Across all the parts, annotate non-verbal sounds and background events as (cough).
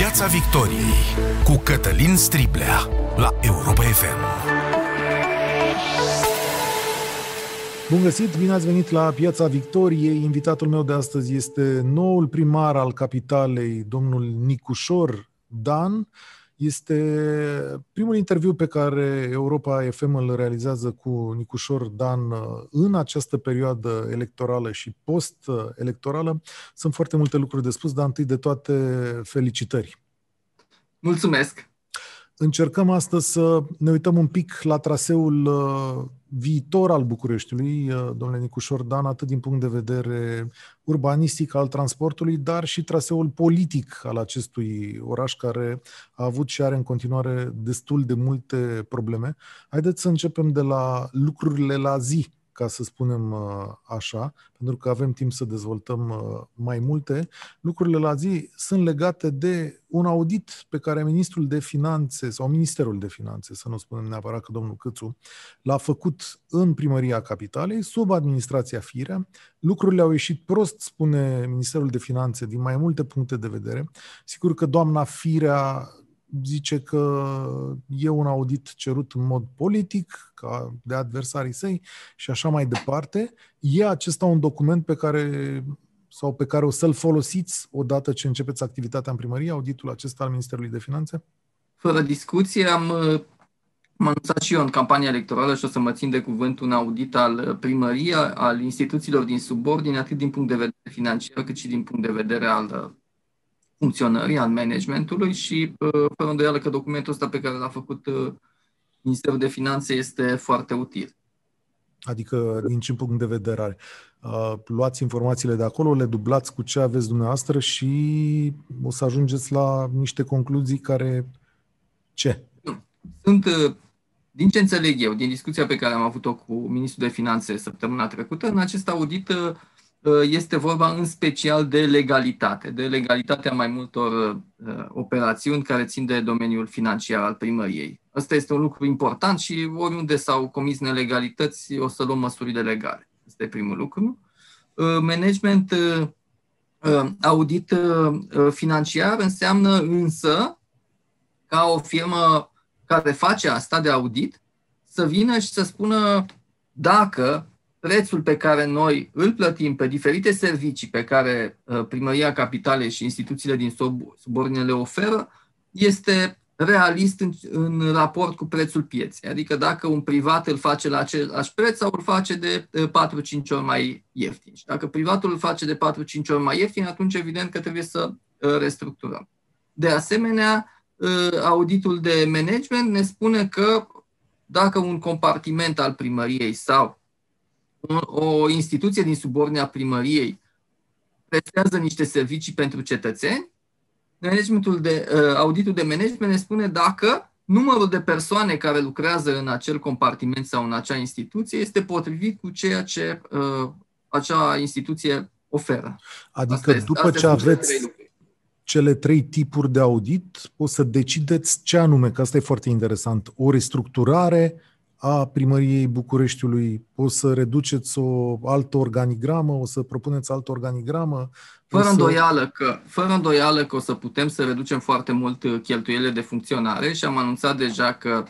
Piața Victoriei cu Cătălin Striblea la Europa FM. Bun găsit, bine ați venit la Piața Victoriei. Invitatul meu de astăzi este noul primar al capitalei, domnul Nicușor Dan. Este primul interviu pe care Europa FM îl realizează cu Nicușor Dan uh, în această perioadă electorală și post-electorală. Sunt foarte multe lucruri de spus, dar întâi de toate felicitări. Mulțumesc! Încercăm astăzi să ne uităm un pic la traseul uh, viitor al Bucureștiului, uh, domnule Nicușor Dan, atât din punct de vedere urbanistic al transportului, dar și traseul politic al acestui oraș care a avut și are în continuare destul de multe probleme. Haideți să începem de la lucrurile la zi ca să spunem uh, așa, pentru că avem timp să dezvoltăm uh, mai multe, lucrurile la zi sunt legate de un audit pe care Ministrul de Finanțe sau Ministerul de Finanțe, să nu spunem neapărat că domnul Câțu, l-a făcut în primăria capitalei, sub administrația Firea. Lucrurile au ieșit prost, spune Ministerul de Finanțe, din mai multe puncte de vedere. Sigur că doamna Firea zice că e un audit cerut în mod politic, ca de adversarii săi și așa mai departe. E acesta un document pe care sau pe care o să-l folosiți odată ce începeți activitatea în primărie, auditul acesta al Ministerului de Finanțe? Fără discuție, am, am anunțat și eu în campania electorală și o să mă țin de cuvânt un audit al primăriei, al instituțiilor din subordine, atât din punct de vedere financiar, cât și din punct de vedere al funcționării, al managementului și uh, fără îndoială că documentul ăsta pe care l-a făcut uh, Ministerul de Finanțe este foarte util. Adică, din ce punct de vedere are? Uh, luați informațiile de acolo, le dublați cu ce aveți dumneavoastră și o să ajungeți la niște concluzii care... Ce? Sunt, din ce înțeleg eu, din discuția pe care am avut-o cu Ministrul de Finanțe săptămâna trecută, în acest audit Uh, este vorba în special de legalitate, de legalitatea mai multor uh, operațiuni care țin de domeniul financiar al primăriei. Asta este un lucru important și oriunde s-au comis nelegalități, o să luăm măsurile legale. Asta e primul lucru. Uh, management audit financiar înseamnă însă ca o firmă care face asta de audit să vină și să spună dacă prețul pe care noi îl plătim pe diferite servicii pe care uh, Primăria Capitalei și instituțiile din subordine le oferă este realist în, în raport cu prețul pieței. Adică dacă un privat îl face la același preț sau îl face de 4-5 uh, ori mai ieftin. Și dacă privatul îl face de 4-5 ori mai ieftin, atunci evident că trebuie să uh, restructurăm. De asemenea, auditul de management ne spune că dacă un compartiment al primăriei sau o instituție din subordinea primăriei prestează niște servicii pentru cetățeni, managementul de, uh, auditul de management ne spune dacă numărul de persoane care lucrează în acel compartiment sau în acea instituție este potrivit cu ceea ce uh, acea instituție oferă. Adică asta după asta ce aveți cele trei tipuri de audit, o să decideți ce anume, că asta e foarte interesant, o restructurare, a primăriei Bucureștiului, o să reduceți o altă organigramă, o să propuneți altă organigramă? Fără, să... îndoială că, fără îndoială că o să putem să reducem foarte mult uh, cheltuielile de funcționare și am anunțat deja că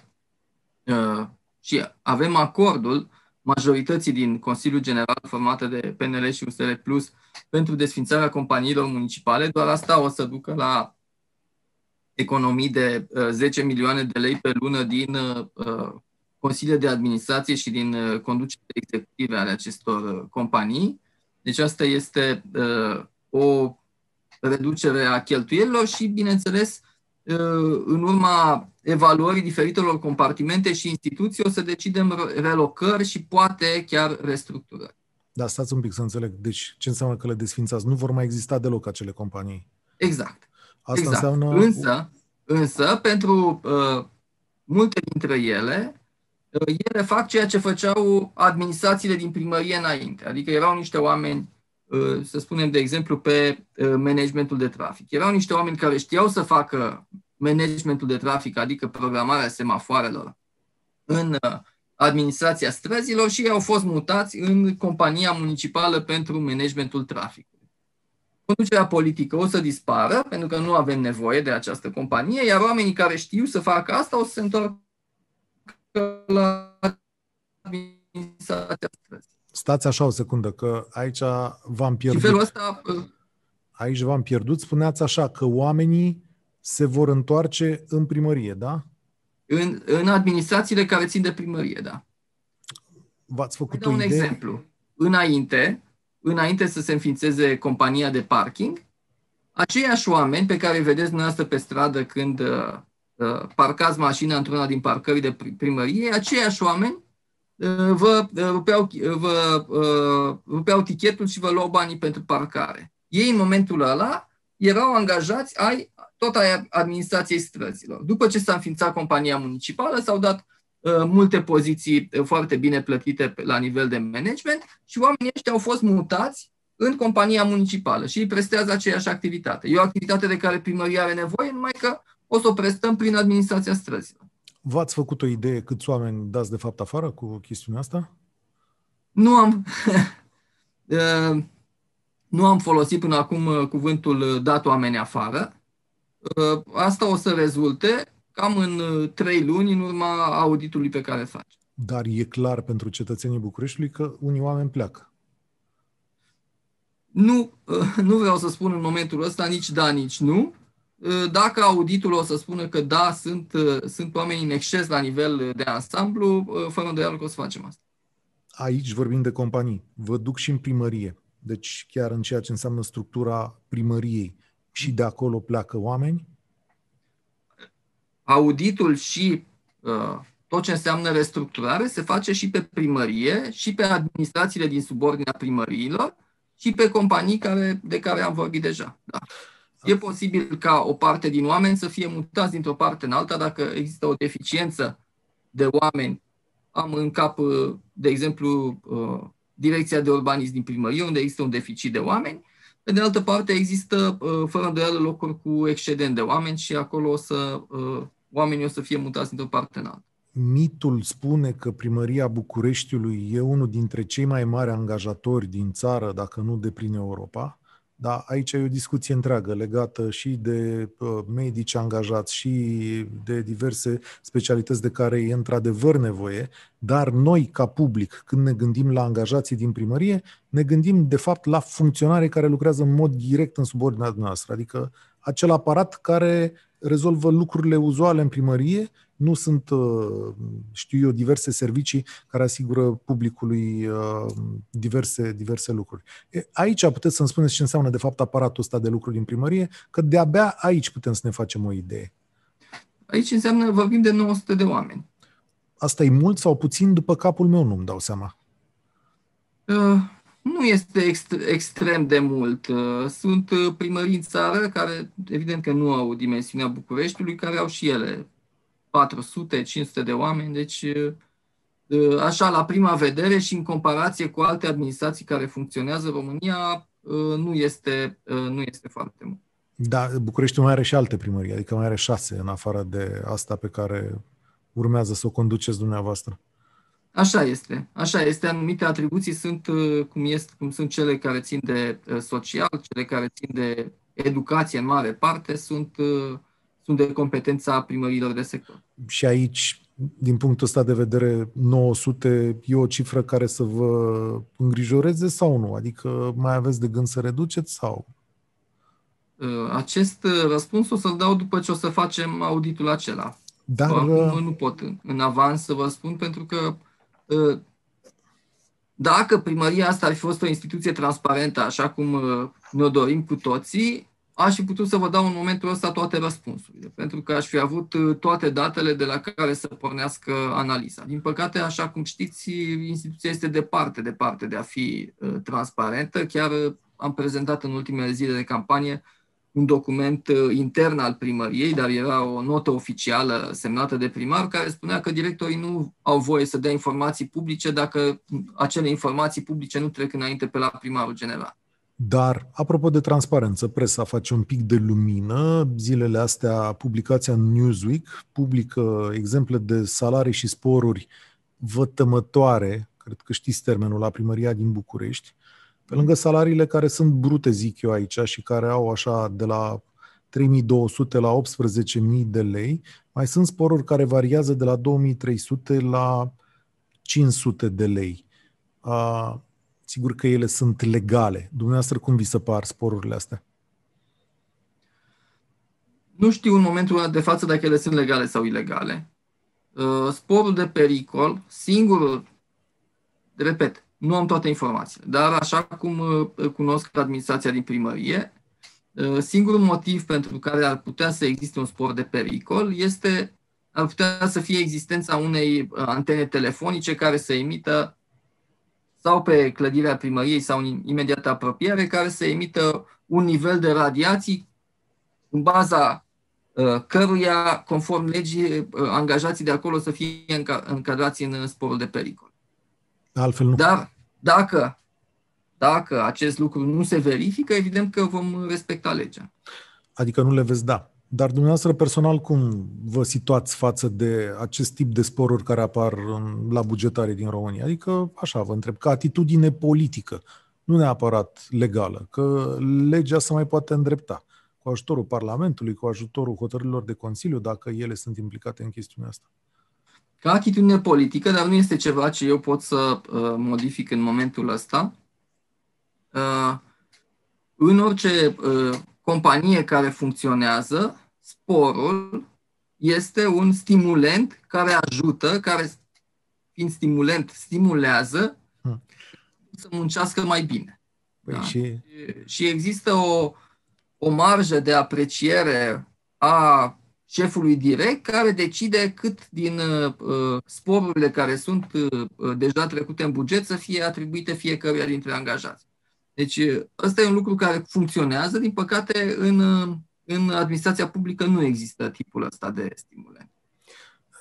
uh, și avem acordul majorității din Consiliul General formată de PNL și USR Plus pentru desfințarea companiilor municipale, doar asta o să ducă la economii de uh, 10 milioane de lei pe lună din uh, consiliile de administrație și din uh, conducerea executive ale acestor uh, companii. Deci asta este uh, o reducere a cheltuielilor și, bineînțeles, în urma evaluării diferitelor compartimente și instituții, o să decidem relocări și poate chiar restructurări. Da, stați un pic să înțeleg. Deci ce înseamnă că le desfințați? Nu vor mai exista deloc acele companii. Exact. Asta exact. înseamnă... Însă, însă pentru uh, multe dintre ele, ele fac ceea ce făceau administrațiile din primărie înainte. Adică erau niște oameni, uh, să spunem de exemplu, pe uh, managementul de trafic. Erau niște oameni care știau să facă managementul de trafic, adică programarea semafoarelor în uh, administrația străzilor și au fost mutați în compania municipală pentru managementul traficului. conducerea politică o să dispară, pentru că nu avem nevoie de această companie, iar oamenii care știu să facă asta o să se întoarcă la administrația Stați așa o secundă, că aici v-am pierdut. Și felul ăsta... Aici v-am pierdut. Spuneați așa, că oamenii se vor întoarce în primărie, da? În, în administrațiile care țin de primărie, da. V-ați făcut un idee? exemplu. Înainte, înainte să se înființeze compania de parking, aceiași oameni pe care îi vedeți dumneavoastră pe stradă când uh, uh, parcați mașina într-una din parcări de primărie, aceiași oameni uh, vă, uh, rupeau, uh, vă uh, rupeau tichetul și vă luau banii pentru parcare. Ei, în momentul ăla, erau angajați ai tot ai administrației străzilor. După ce s-a înființat compania municipală, s-au dat uh, multe poziții uh, foarte bine plătite la nivel de management și oamenii ăștia au fost mutați în compania municipală și îi prestează aceeași activitate. E o activitate de care primăria are nevoie, numai că o să o prestăm prin administrația străzilor. V-ați făcut o idee câți oameni dați de fapt afară cu chestiunea asta? Nu am. Uh, (laughs) nu am folosit până acum cuvântul dat oameni afară. Uh, asta o să rezulte cam în uh, trei luni în urma auditului pe care face. Dar e clar pentru cetățenii Bucureștiului că unii oameni pleacă. Nu, uh, nu vreau să spun în momentul ăsta nici da, nici nu. Dacă auditul o să spună că da, sunt, sunt oameni în exces la nivel de ansamblu, fără îndoială că o să facem asta. Aici vorbim de companii. Vă duc și în primărie. Deci chiar în ceea ce înseamnă structura primăriei și de acolo pleacă oameni? Auditul și uh, tot ce înseamnă restructurare se face și pe primărie, și pe administrațiile din subordinea primăriilor, și pe companii care, de care am vorbit deja. Da. E posibil ca o parte din oameni să fie mutați dintr-o parte în alta dacă există o deficiență de oameni. Am în cap, uh, de exemplu, uh, direcția de urbanism din primărie, unde există un deficit de oameni, pe de altă parte, există, uh, fără îndoială, locuri cu excedent de oameni și acolo o să, uh, oamenii o să fie mutați dintr-o parte în alta. Mitul spune că primăria Bucureștiului e unul dintre cei mai mari angajatori din țară, dacă nu de prin Europa. Da, aici e o discuție întreagă legată și de uh, medici angajați și de diverse specialități de care e într-adevăr nevoie, dar noi, ca public, când ne gândim la angajații din primărie, ne gândim de fapt la funcționare care lucrează în mod direct în subordinea noastră, adică acel aparat care rezolvă lucrurile uzuale în primărie nu sunt, uh, știu eu, diverse servicii care asigură publicului uh, diverse, diverse lucruri. Aici puteți să-mi spuneți ce înseamnă de fapt aparatul ăsta de lucruri din primărie, că de-abia aici putem să ne facem o idee. Aici înseamnă, vorbim de 900 de oameni. Asta e mult sau puțin? După capul meu nu-mi dau seama. Uh, nu este ext- extrem de mult. Uh, sunt primării în țară care, evident că nu au dimensiunea Bucureștiului, care au și ele 400-500 de oameni, deci așa la prima vedere și în comparație cu alte administrații care funcționează în România, nu este, nu este foarte mult. Da, București mai are și alte primării, adică mai are șase în afară de asta pe care urmează să o conduceți dumneavoastră. Așa este, așa este. Anumite atribuții sunt cum, este, cum sunt cele care țin de social, cele care țin de educație în mare parte, sunt sunt de competența primărilor de sector. Și aici, din punctul ăsta de vedere, 900 e o cifră care să vă îngrijoreze sau nu? Adică mai aveți de gând să reduceți sau? Uh, acest răspuns o să-l dau după ce o să facem auditul acela. Dar Acum uh, nu pot în avans să vă spun pentru că uh, dacă primăria asta ar fi fost o instituție transparentă, așa cum ne-o dorim cu toții, aș fi putut să vă dau în momentul ăsta toate răspunsurile, pentru că aș fi avut uh, toate datele de la care să pornească analiza. Din păcate, așa cum știți, instituția este departe, departe de a fi uh, transparentă. Chiar uh, am prezentat în ultimele zile de campanie un document intern al primăriei, dar era o notă oficială semnată de primar care spunea că directorii nu au voie să dea informații publice dacă acele informații publice nu trec înainte pe la primarul general. Dar, apropo de transparență, presa face un pic de lumină. Zilele astea, publicația Newsweek publică exemple de salarii și sporuri vătămătoare, cred că știți termenul, la primăria din București. Pe lângă salariile care sunt brute, zic eu aici, și care au așa de la 3200 la 18.000 de lei, mai sunt sporuri care variază de la 2300 la 500 de lei. Uh, sigur că ele sunt legale. Dumneavoastră, cum vi se par sporurile astea? Nu știu în momentul de față dacă ele sunt legale sau ilegale. Uh, sporul de pericol, singurul, repet, nu am toate informațiile, dar așa cum uh, cunosc administrația din primărie, uh, singurul motiv pentru care ar putea să existe un spor de pericol este ar putea să fie existența unei antene telefonice care să emită sau pe clădirea primăriei sau în imediată apropiere, care să emită un nivel de radiații în baza Uh, căruia, conform legii, uh, angajații de acolo să fie încadrați în sporul de pericol. Altfel nu. Dar dacă, dacă acest lucru nu se verifică, evident că vom respecta legea. Adică nu le veți da. Dar dumneavoastră personal cum vă situați față de acest tip de sporuri care apar în, la bugetare din România? Adică, așa vă întreb, ca atitudine politică, nu neapărat legală, că legea se mai poate îndrepta cu ajutorul Parlamentului, cu ajutorul hotărârilor de Consiliu, dacă ele sunt implicate în chestiunea asta? Ca atitudine politică, dar nu este ceva ce eu pot să uh, modific în momentul ăsta. Uh, în orice uh, companie care funcționează, sporul este un stimulent care ajută, care, fiind stimulent, stimulează hmm. să muncească mai bine. Păi da? și... și există o, o marjă de apreciere a șefului direct care decide cât din uh, sporurile care sunt uh, deja trecute în buget să fie atribuite fiecăruia dintre angajați. Deci uh, ăsta e un lucru care funcționează. Din păcate, în, uh, în administrația publică nu există tipul ăsta de stimule.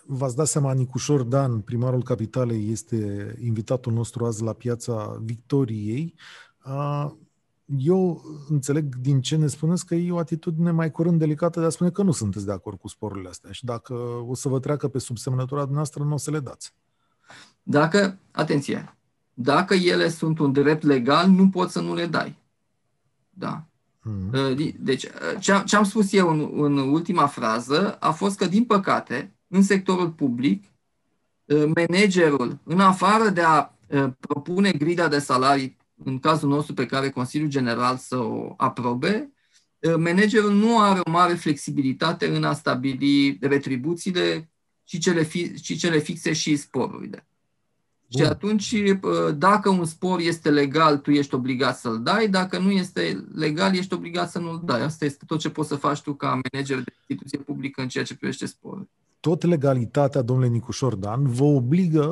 V-ați dat seama, Nicușor Dan, primarul capitalei, este invitatul nostru azi la piața Victoriei. Uh, eu înțeleg din ce ne spuneți că e o atitudine mai curând delicată de a spune că nu sunteți de acord cu sporurile astea și dacă o să vă treacă pe subsemnătura noastră, nu o să le dați. Dacă, atenție, dacă ele sunt un drept legal, nu poți să nu le dai. Da. Mm-hmm. Deci, ce am spus eu în, în ultima frază a fost că, din păcate, în sectorul public, uh, managerul, în afară de a uh, propune grida de salarii în cazul nostru pe care Consiliul General să o aprobe, eh, managerul nu are o mare flexibilitate în a stabili retribuțiile și cele, fi, și cele fixe și sporurile. Bun. Și atunci, eh, dacă un spor este legal, tu ești obligat să-l dai, dacă nu este legal, ești obligat să nu-l dai. Asta este tot ce poți să faci tu ca manager de instituție publică în ceea ce privește sporul. Tot legalitatea, domnule Nicușor Dan, vă obligă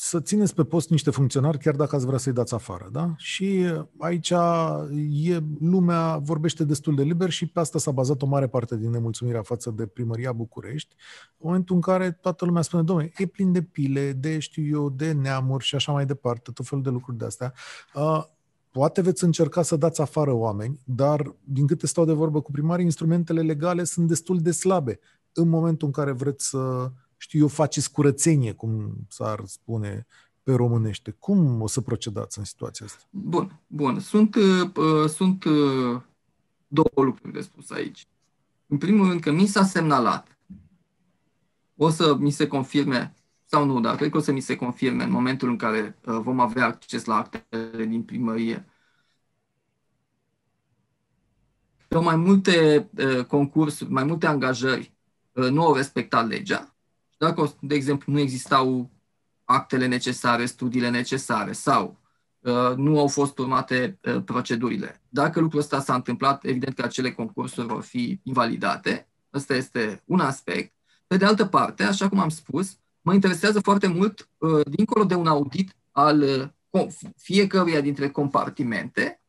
să țineți pe post niște funcționari chiar dacă ați vrea să-i dați afară. Da? Și aici e, lumea vorbește destul de liber și pe asta s-a bazat o mare parte din nemulțumirea față de primăria București, în momentul în care toată lumea spune, domnule, e plin de pile, de știu eu, de neamuri și așa mai departe, tot felul de lucruri de astea. Uh, poate veți încerca să dați afară oameni, dar din câte stau de vorbă cu primarii, instrumentele legale sunt destul de slabe în momentul în care vreți să știu eu, faceți curățenie, cum s-ar spune pe românește. Cum o să procedați în situația asta? Bun, bun. Sunt, uh, sunt uh, două lucruri de spus aici. În primul rând că mi s-a semnalat, o să mi se confirme sau nu, dar cred că o să mi se confirme în momentul în care uh, vom avea acces la actele din primărie. Că mai multe uh, concursuri, mai multe angajări uh, nu au respectat legea dacă, de exemplu, nu existau actele necesare, studiile necesare sau uh, nu au fost urmate uh, procedurile. Dacă lucrul ăsta s-a întâmplat, evident că acele concursuri vor fi invalidate. Ăsta este un aspect. Pe de altă parte, așa cum am spus, mă interesează foarte mult, uh, dincolo de un audit al uh, fiecăruia dintre compartimente,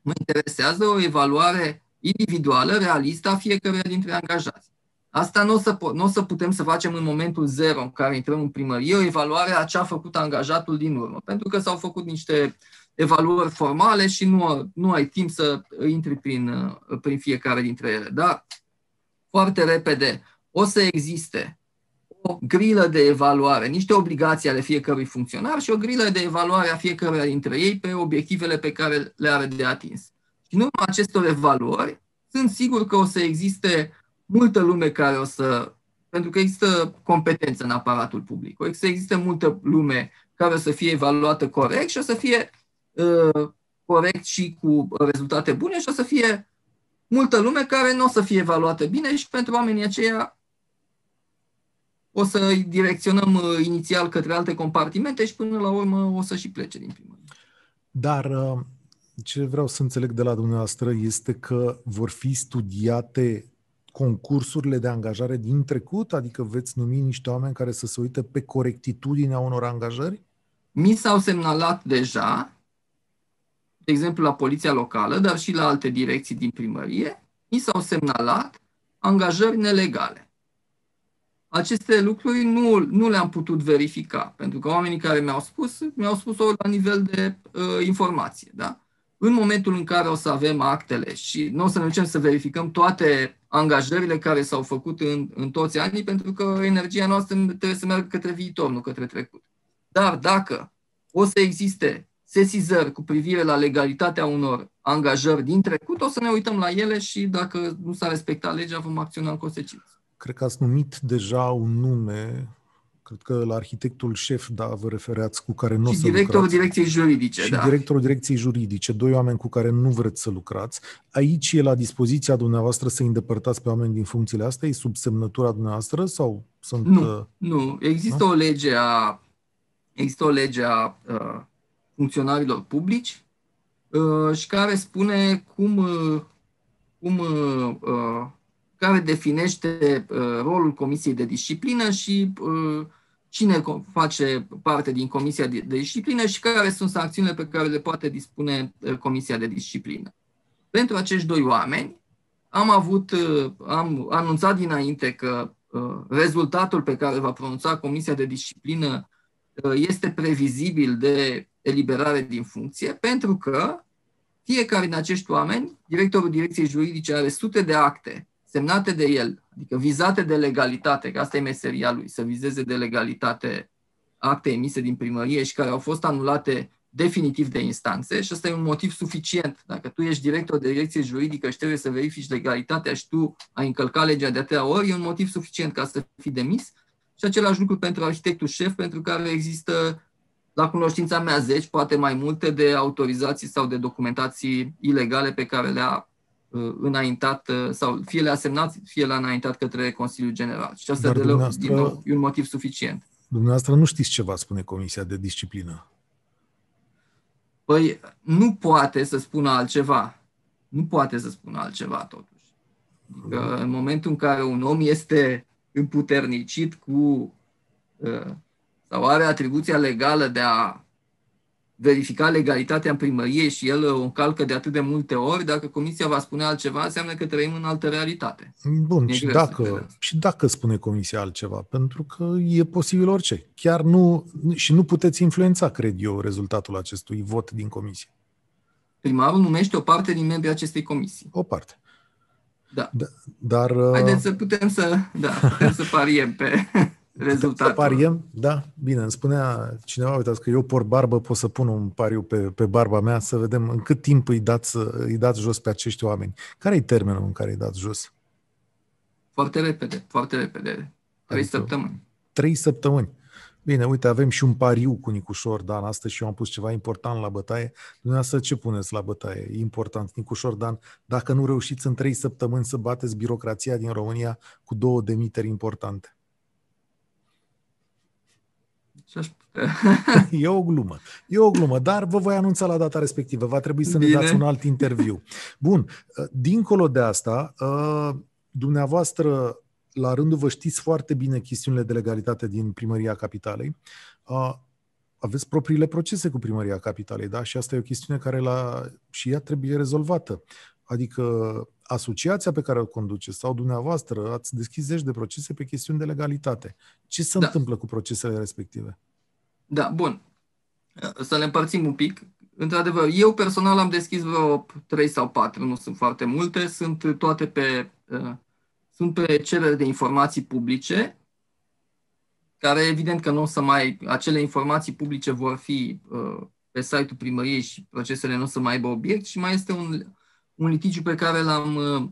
mă interesează o evaluare individuală, realistă a fiecăruia dintre angajați. Asta nu o, să, nu o să putem să facem în momentul zero în care intrăm în primărie o evaluare a ce a făcut angajatul din urmă, pentru că s-au făcut niște evaluări formale și nu, nu ai timp să intri prin, prin fiecare dintre ele. Dar foarte repede o să existe o o grilă de evaluare, niște obligații ale fiecărui funcționar și o grilă de evaluare a fiecăruia dintre ei pe obiectivele pe care le are de atins. Și în urma acestor evaluări, sunt sigur că o să existe multă lume care o să. Pentru că există competență în aparatul public. O să existe multă lume care o să fie evaluată corect și o să fie uh, corect și cu rezultate bune și o să fie multă lume care nu o să fie evaluată bine și pentru oamenii aceia o să îi direcționăm uh, inițial către alte compartimente și până la urmă o să și plece din primărie. Dar uh, ce vreau să înțeleg de la dumneavoastră este că vor fi studiate concursurile de angajare din trecut? Adică veți numi niște oameni care să se uite pe corectitudinea unor angajări? Mi s-au semnalat deja, de exemplu la poliția locală, dar și la alte direcții din primărie, mi s-au semnalat angajări nelegale. Aceste lucruri nu, nu le-am putut verifica, pentru că oamenii care mi-au spus, mi-au spus-o la nivel de uh, informație. Da? În momentul în care o să avem actele și nu o să ne ducem să verificăm toate angajările care s-au făcut în, în toți anii, pentru că energia noastră trebuie să meargă către viitor, nu către trecut. Dar dacă o să existe sesizări cu privire la legalitatea unor angajări din trecut, o să ne uităm la ele și dacă nu s-a respectat legea, vom acționa în consecință. Cred că ați numit deja un nume, cred că la arhitectul șef, da, vă refereați, cu care nu o să directorul lucrați. direcției juridice, și da. directorul direcției juridice, doi oameni cu care nu vreți să lucrați. Aici e la dispoziția dumneavoastră să îndepărtați pe oameni din funcțiile astea? E sub semnătura dumneavoastră sau sunt... Nu, uh, nu. Există nu? o lege a, există o lege a uh, funcționarilor publici uh, și care spune cum, uh, cum uh, uh, care definește uh, rolul Comisiei de Disciplină și uh, cine face parte din Comisia de Disciplină și care sunt sancțiunile pe care le poate dispune uh, Comisia de Disciplină. Pentru acești doi oameni am avut, uh, am anunțat dinainte că uh, rezultatul pe care va pronunța Comisia de Disciplină uh, este previzibil de eliberare din funcție, pentru că fiecare din acești oameni, directorul direcției juridice are sute de acte semnate de el, adică vizate de legalitate, că asta e meseria lui, să vizeze de legalitate acte emise din primărie și care au fost anulate definitiv de instanțe și ăsta e un motiv suficient. Dacă tu ești director de direcție juridică și trebuie să verifici legalitatea și tu ai încălcat legea de atâtea ori, e un motiv suficient ca să fii demis. Și același lucru pentru arhitectul șef, pentru care există la cunoștința mea zeci, poate mai multe, de autorizații sau de documentații ilegale pe care le-a uh, înaintat uh, sau fie le-a semnat, fie le-a înaintat către Consiliul General. Și asta Dar de dumneavoastră- din nou, e un motiv suficient. Dumneavoastră nu știți ce va spune Comisia de Disciplină. Păi nu poate să spună altceva. Nu poate să spună altceva totuși. Adică în momentul în care un om este împuternicit cu uh, sau are atribuția legală de a verifica legalitatea în primărie și el o încalcă de atât de multe ori, dacă comisia va spune altceva, înseamnă că trăim în altă realitate. Bun, E și greu să dacă, credem. și dacă spune Comisia altceva, pentru că e posibil orice. Chiar nu, și nu puteți influența, cred eu, rezultatul acestui vot din Comisie. Primarul numește o parte din membrii acestei comisii. O parte. Da. Da, dar uh, Haideți să putem să, da, putem să pariem pe (laughs) rezultatul. să pariem, da, bine, îmi spunea cineva, uitați că eu por barbă, pot să pun un pariu pe, pe barba mea să vedem în cât timp îi dați, îi dați jos pe acești oameni. Care e termenul în care îi dați jos? Foarte repede, foarte repede. Trei Adică- săptămâni. Trei săptămâni. Bine, uite, avem și un pariu cu Nicușor Dan astăzi și eu am pus ceva important la bătaie. Dumneavoastră ce puneți la bătaie? E important, Nicușor Dan, dacă nu reușiți în trei săptămâni să bateți birocrația din România cu două demiteri importante. Și aș putea. E o glumă. E o glumă, dar vă voi anunța la data respectivă. Va trebui să ne Bine. dați un alt interviu. Bun, dincolo de asta, ă, dumneavoastră, la rândul vă știți foarte bine chestiunile de legalitate din Primăria Capitalei. Ă, Aveți propriile procese cu Primăria Capitalei, da? Și asta e o chestiune care la, și ea trebuie rezolvată. Adică asociația pe care o conduceți sau dumneavoastră ați deschis zeci de procese pe chestiuni de legalitate. Ce se Da. întâmplă cu procesele respective? Da, bun. Să le împărțim un pic. Într-adevăr, eu personal am deschis vreo 3 sau 4, nu sunt foarte multe, sunt toate pe, uh, sunt pe cereri de informații publice care evident că nu o să mai, acele informații publice vor fi uh, pe site-ul primăriei și procesele nu o să mai aibă obiect și mai este un, un litigiu pe care l-am, uh,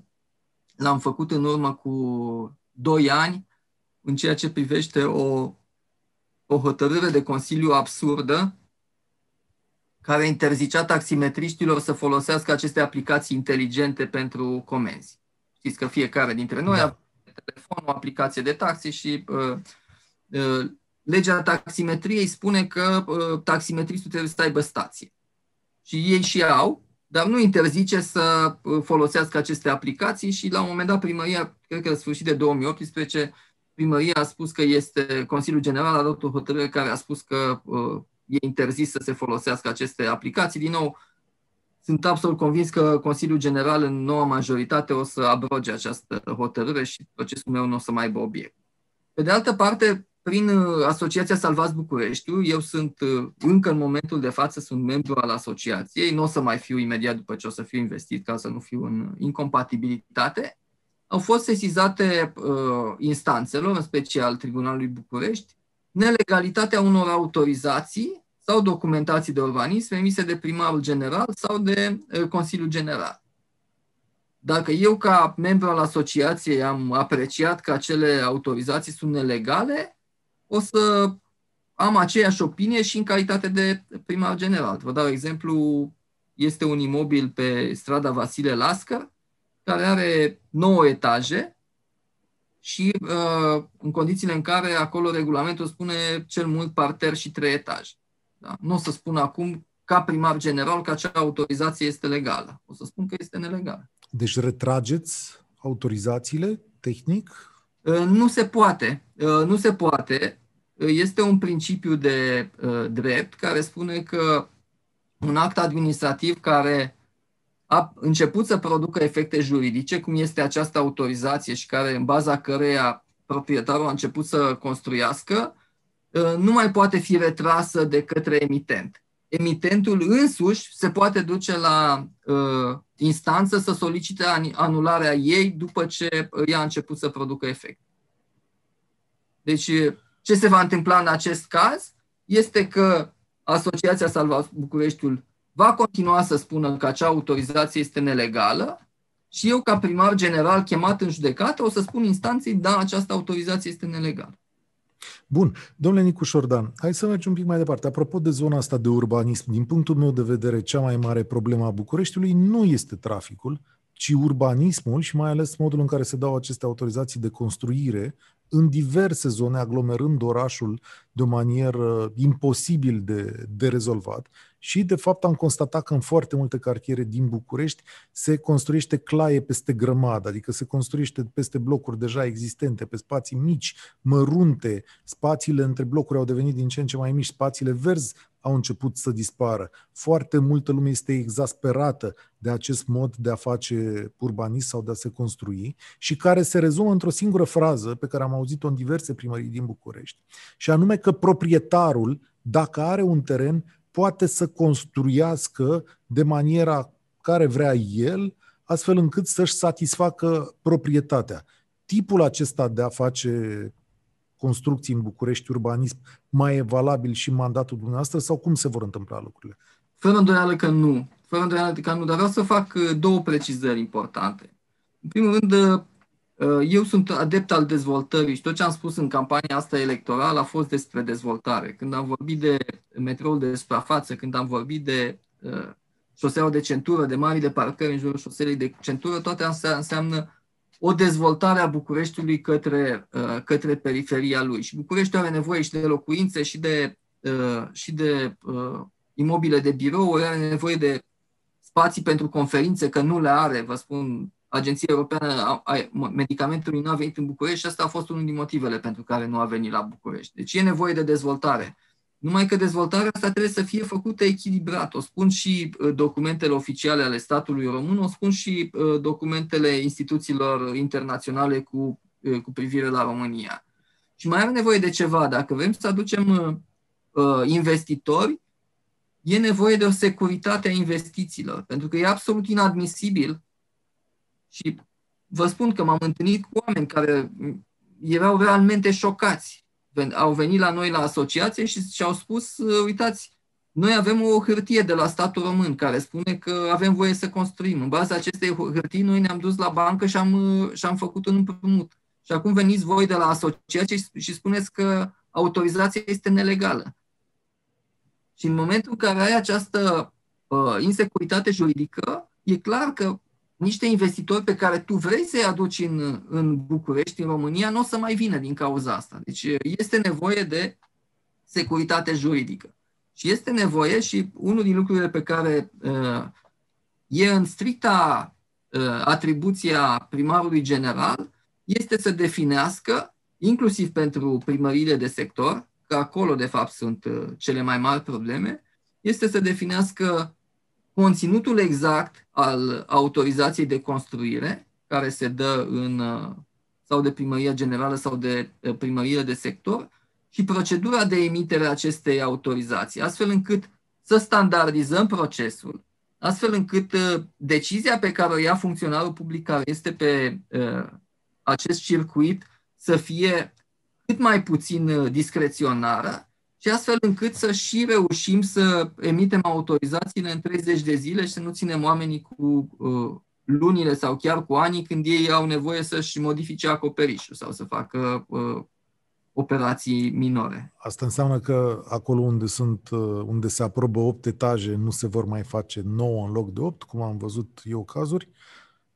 l-am făcut în urmă cu 2 ani în ceea ce privește o, o hotărâre de Consiliu absurdă care interzicea taximetriștilor să folosească aceste aplicații inteligente pentru comenzi. Știți că fiecare dintre noi da. are telefon, o aplicație de taxi și uh, uh, legea taximetriei spune că uh, taximetristul trebuie să aibă stație. Și ei și au, dar nu interzice să uh, folosească aceste aplicații și la un moment dat primăria, cred că la sfârșit de 2018, primăria a spus că este, Consiliul General a dat o hotărâre care a spus că uh, e interzis să se folosească aceste aplicații. Din nou, sunt absolut convins că Consiliul General în noua majoritate o să abroge această hotărâre și procesul meu nu o să mai aibă obiect. Pe de altă parte, prin uh, Asociația Salvați Bucureștiu, eu sunt uh, încă în momentul de față, sunt membru al asociației, nu o să mai fiu imediat după ce o să fiu investit ca să nu fiu în incompatibilitate. Au fost sesizate uh, instanțelor, în special Tribunalului București, nelegalitatea unor autorizații sau documentații de urbanism emise de primarul general sau de uh, Consiliul General. Dacă eu, ca membru al asociației, am apreciat că acele autorizații sunt nelegale, o să am aceeași opinie și în calitate de primar general. Vă dau exemplu, este un imobil pe strada Vasile Lască, care are 9 etaje și uh, în condițiile în care acolo regulamentul spune cel mult parter și 3 etaje. Da? Nu o să spun acum, ca primar general, că acea autorizație este legală. O să spun că este nelegală. Deci retrageți autorizațiile tehnic? Uh, nu se poate. Uh, nu se poate. Uh, este un principiu de drept care spune că un act administrativ care a început să producă efecte juridice, cum este această autorizație și care, în baza căreia proprietarul a început să construiască, nu mai poate fi retrasă de către emitent. Emitentul însuși se poate duce la uh, instanță să solicite anularea ei după ce ea a început să producă efect. Deci, ce se va întâmpla în acest caz este că Asociația Salva Bucureștiul va continua să spună că acea autorizație este nelegală și eu, ca primar general chemat în judecată, o să spun instanței, da, această autorizație este nelegală. Bun. Domnule Nicu Șordan, hai să mergem un pic mai departe. Apropo de zona asta de urbanism, din punctul meu de vedere, cea mai mare problemă a Bucureștiului nu este traficul, ci urbanismul și mai ales modul în care se dau aceste autorizații de construire în diverse zone, aglomerând orașul de o manieră imposibil de, de rezolvat. Și, de fapt, am constatat că în foarte multe cartiere din București se construiește claie peste grămadă, adică se construiește peste blocuri deja existente, pe spații mici, mărunte, spațiile între blocuri au devenit din ce în ce mai mici, spațiile verzi au început să dispară. Foarte multă lume este exasperată de acest mod de a face urbanism sau de a se construi și care se rezumă într-o singură frază pe care am auzit-o în diverse primării din București, și anume că proprietarul, dacă are un teren, poate să construiască de maniera care vrea el, astfel încât să-și satisfacă proprietatea. Tipul acesta de a face construcții în București, urbanism, mai e valabil și mandatul dumneavoastră sau cum se vor întâmpla lucrurile? Fără îndoială că nu. Fără îndoială că nu, dar vreau să fac uh, două precizări importante. În primul rând, uh, uh, eu sunt adept al dezvoltării și tot ce am spus în campania asta electorală a fost despre dezvoltare. Când am vorbit de metroul de suprafață, când am vorbit de șoseaua de centură, de marile parcări în jurul șoselei de centură, toate astea înseamnă o dezvoltare a Bucureștiului către, uh, către periferia lui. Și Bucureștiul are nevoie și de locuințe și de, uh, și de uh, imobile de birouri, are nevoie de spații pentru conferințe, că nu le are, vă spun, Agenția Europeană a Medicamentului nu a venit în București și asta a fost unul din motivele pentru care nu a venit la București. Deci e nevoie de dezvoltare. Numai că dezvoltarea asta trebuie să fie făcută echilibrat. O spun și uh, documentele oficiale ale statului român, o spun și uh, documentele instituțiilor internaționale cu, uh, cu privire la România. Și mai are nevoie de ceva. Dacă vrem să aducem investitori, e nevoie de o securitate a investițiilor, pentru că e absolut inadmisibil și vă spun că m-am întâlnit cu oameni care erau realmente șocați au venit la noi la asociație și și-au spus, uitați, noi avem o hârtie de la statul român care spune că avem voie să construim. În baza acestei hârtii, noi ne-am dus la bancă și am, și am făcut un împrumut. Și acum veniți voi de la asociație și spuneți că autorizația este nelegală. Și în momentul în care ai această uh, insecuritate juridică, e clar că niște investitori pe care tu vrei să-i aduci în, în București, în România, nu o să mai vină din cauza asta. Deci este nevoie de securitate juridică. Și este nevoie și unul din lucrurile pe care uh, e în stricta uh, atribuția primarului general este să definească, inclusiv pentru primăriile de sector, că acolo de fapt sunt uh, cele mai mari probleme, este să definească conținutul exact al autorizației de construire care se dă în uh, sau de primăria generală sau de uh, primărie de sector și procedura de emitere a acestei autorizații, astfel încât să standardizăm procesul, astfel încât uh, decizia pe care o ia funcționarul public care este pe uh, acest circuit să fie cât mai puțin uh, discreționară și astfel încât să și reușim să emitem autorizațiile în 30 de zile și să nu ținem oamenii cu uh, lunile sau chiar cu ani când ei au nevoie să-și modifice acoperișul sau să facă uh, operații minore. Asta înseamnă că acolo unde sunt, uh, unde se aprobă 8 etaje, nu se vor mai face 9 în loc de 8, cum am văzut eu cazuri.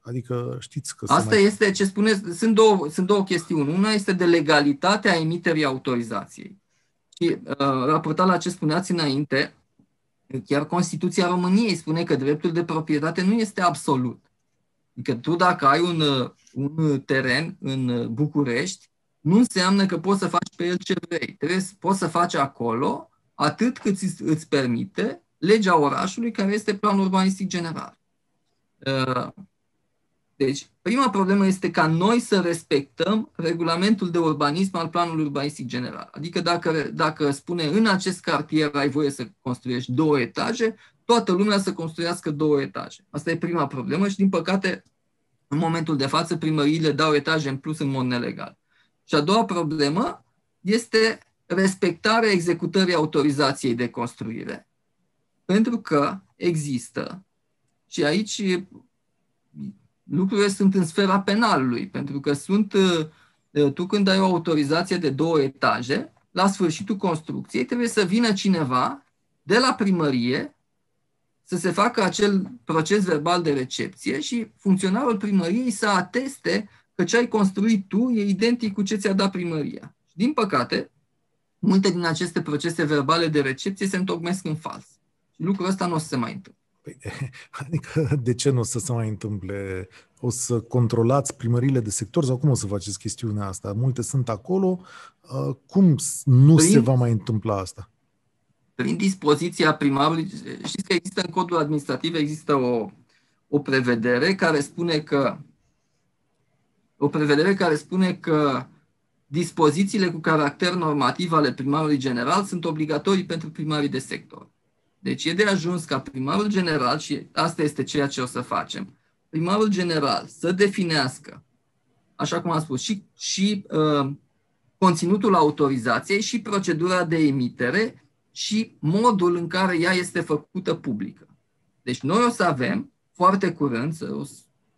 Adică știți că... Asta mai... este ce spuneți, sunt două, sunt două chestiuni. Una este de legalitatea emiterii autorizației. Și uh, raportat la ce spuneați înainte, chiar Constituția României spune că dreptul de proprietate nu este absolut. Adică tu dacă ai un, uh, un teren în București, nu înseamnă că poți să faci pe el ce vrei. Trebuie, poți să faci acolo atât cât îți, îți permite legea orașului, care este planul urbanistic general. Uh, deci, prima problemă este ca noi să respectăm regulamentul de urbanism al planului urbanistic general. Adică dacă, dacă spune în acest cartier ai voie să construiești două etaje, toată lumea să construiască două etaje. Asta e prima problemă și, din păcate, în momentul de față, primăriile dau etaje în plus în mod nelegal. Și a doua problemă este respectarea executării autorizației de construire. Pentru că există, și aici lucrurile sunt în sfera penalului, pentru că sunt, uh, tu când ai o autorizație de două etaje, la sfârșitul construcției trebuie să vină cineva de la primărie să se facă acel proces verbal de recepție și funcționarul primăriei să ateste că ce ai construit tu e identic cu ce ți-a dat primăria. Din păcate, multe din aceste procese verbale de recepție se întocmesc în fals. Și lucrul ăsta nu o să se mai întâmple. Păi, (laughs) adică de ce nu o să se mai întâmple? O să controlați primările de sector sau cum o să faceți chestiunea asta? Multe sunt acolo. Uh, cum nu prin, se va mai întâmpla asta? Prin dispoziția primarului, știți că există în codul administrativ, există o, o prevedere care spune că o prevedere care spune că dispozițiile cu caracter normativ ale primarului general sunt obligatorii pentru primarii de sector. Deci e de ajuns ca primarul general, și asta este ceea ce o să facem, primarul general să definească, așa cum am spus, și, și uh, conținutul autorizației și procedura de emitere și modul în care ea este făcută publică. Deci noi o să avem foarte curând, o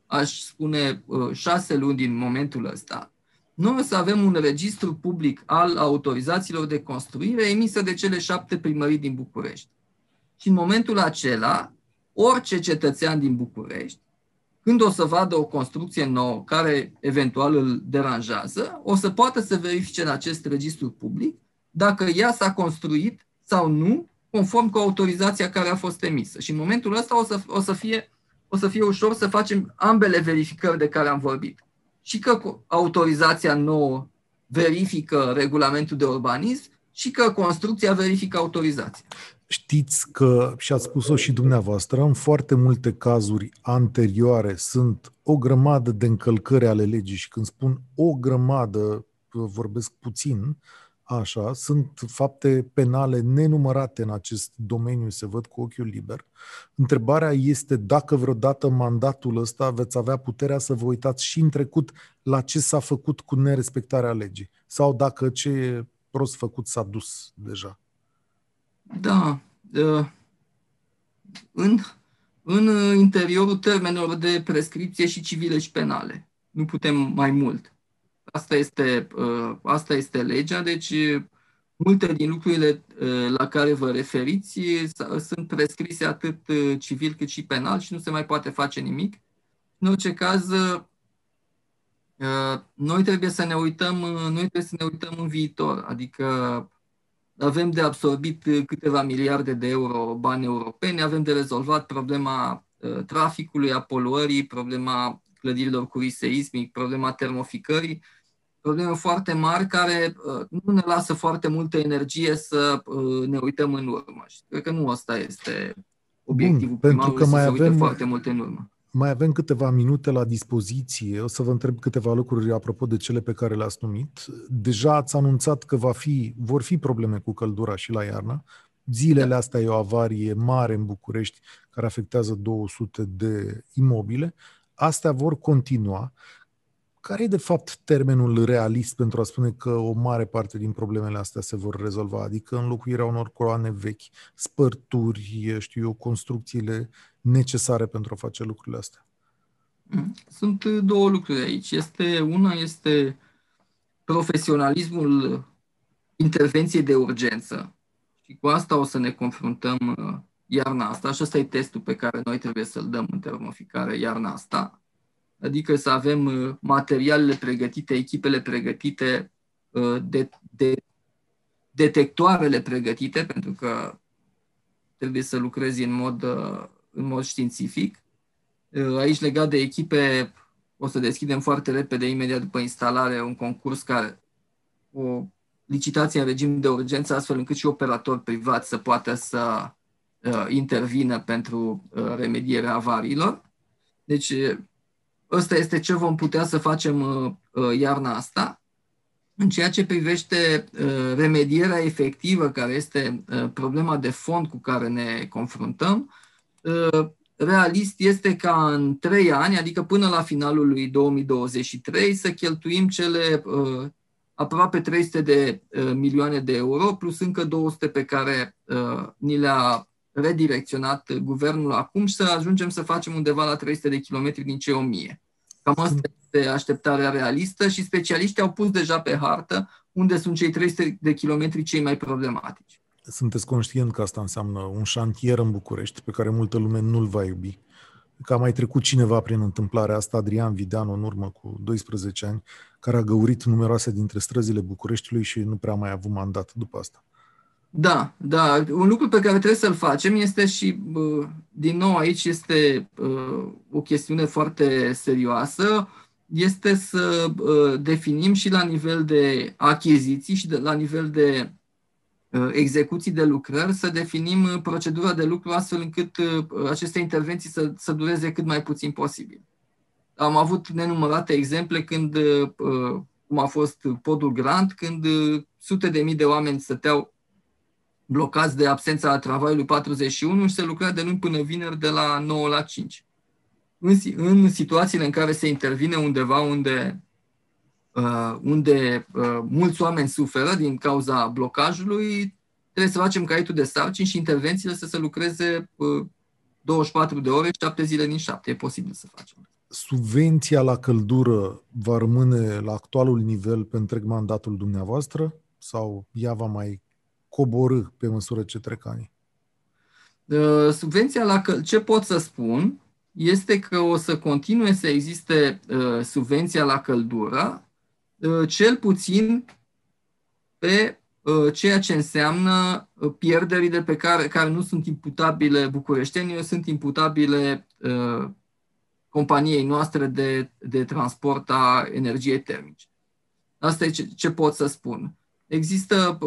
aș spune, uh, șase luni din momentul ăsta, noi o să avem un registru public al autorizațiilor de construire emisă de cele șapte primării din București. Și în momentul acela, orice cetățean din București, când o să vadă o construcție nouă care eventual îl deranjează, o să poată să verifice în acest registru public dacă ea s-a construit sau nu conform cu autorizația care a fost emisă. Și în momentul ăsta o să, o să fie o să fie ușor să facem ambele verificări de care am vorbit. Și că autorizația nouă verifică regulamentul de urbanism și că construcția verifică autorizația. Știți că, și ați spus-o și dumneavoastră, în foarte multe cazuri anterioare sunt o grămadă de încălcări ale legii și când spun o grămadă, vorbesc puțin, Așa, sunt fapte penale nenumărate în acest domeniu, se văd cu ochiul liber. Întrebarea este dacă vreodată mandatul ăsta veți avea puterea să vă uitați și în trecut la ce s-a făcut cu nerespectarea legii. Sau dacă ce prost făcut s-a dus deja. Da. În, în interiorul termenelor de prescripție și civile și penale. Nu putem mai mult. Asta este, asta este legea, deci multe din lucrurile la care vă referiți sunt prescrise atât civil cât și penal și nu se mai poate face nimic. În orice caz, noi trebuie să ne uităm, noi trebuie să ne uităm în viitor, adică avem de absorbit câteva miliarde de euro bani europeni, avem de rezolvat problema traficului, a poluării, problema clădirilor cu risc seismic, problema termoficării, probleme foarte mari care nu ne lasă foarte multă energie să ne uităm în urmă. Și cred că nu asta este obiectivul Bun, pentru că mai să avem foarte multe în urmă. Mai avem câteva minute la dispoziție. O să vă întreb câteva lucruri apropo de cele pe care le-ați numit. Deja ați anunțat că va fi, vor fi probleme cu căldura și la iarnă. Zilele da. astea e o avarie mare în București care afectează 200 de imobile. Astea vor continua. Care e de fapt termenul realist pentru a spune că o mare parte din problemele astea se vor rezolva? Adică înlocuirea unor coloane vechi, spărturi, știu eu, construcțiile necesare pentru a face lucrurile astea? Mm. Sunt două lucruri aici. Este, una este profesionalismul intervenției de urgență. Și cu asta o să ne confruntăm uh, iarna asta și ăsta e testul pe care noi trebuie să-l dăm în termoficare iarna asta. Adică să avem uh, materialele pregătite, echipele pregătite, uh, de, de, detectoarele pregătite, pentru că trebuie să lucrezi în mod în mod științific. Uh, aici, legat de echipe, o să deschidem foarte repede, imediat după instalare, un concurs care, o licitație în regim de urgență, astfel încât și operatori privați să poată să uh, intervină pentru uh, remedierea avariilor. Deci, ăsta este ce vom putea să facem iarna asta. În ceea ce privește remedierea efectivă, care este problema de fond cu care ne confruntăm, Uh, realist este ca în trei ani, adică până la finalul lui 2023, să cheltuim cele uh, aproape 300 de uh, milioane de euro, plus încă 200 pe care uh, ni le-a redirecționat guvernul acum și să ajungem să facem undeva la 300 de kilometri din cei 1000. Cam asta este așteptarea realistă și specialiștii au pus deja pe hartă unde sunt cei 300 de kilometri cei mai problematici sunteți conștient că asta înseamnă un șantier în București pe care multă lume nu-l va iubi. Că a mai trecut cineva prin întâmplarea asta, Adrian Videanu, în urmă cu 12 ani, care a găurit numeroase dintre străzile Bucureștiului și nu prea mai a avut mandat după asta. Da, da. Un lucru pe care trebuie să-l facem este și, din nou, aici este o chestiune foarte serioasă, este să definim și la nivel de achiziții și de, la nivel de Uh, execuții de lucrări, să definim uh, procedura de lucru astfel încât uh, aceste intervenții să, să dureze cât mai puțin posibil. Am avut nenumărate exemple când, cum a fost podul Grant, când sute de mii de oameni stăteau blocați de absența travaiului 41 și se lucra de luni până vineri de la 9 la 5. În, în situațiile în care se intervine undeva unde Uh, unde uh, mulți oameni suferă din cauza blocajului, trebuie să facem caietul de sarcini și intervențiile să se lucreze 24 uh, de ore, 7 zile din 7. E posibil să facem. Subvenția la căldură va rămâne la actualul nivel pe întreg mandatul dumneavoastră sau ea va mai coborâ pe măsură ce trec ani? Subvenția la căldură, ce pot să spun este că o să continue să existe subvenția la căldură, Uh, cel puțin pe uh, ceea ce înseamnă uh, pierderile pe care, care nu sunt imputabile bucureștenilor, sunt imputabile companiei noastre de, de transport a energiei termice. Asta e ce, ce pot să spun. Există,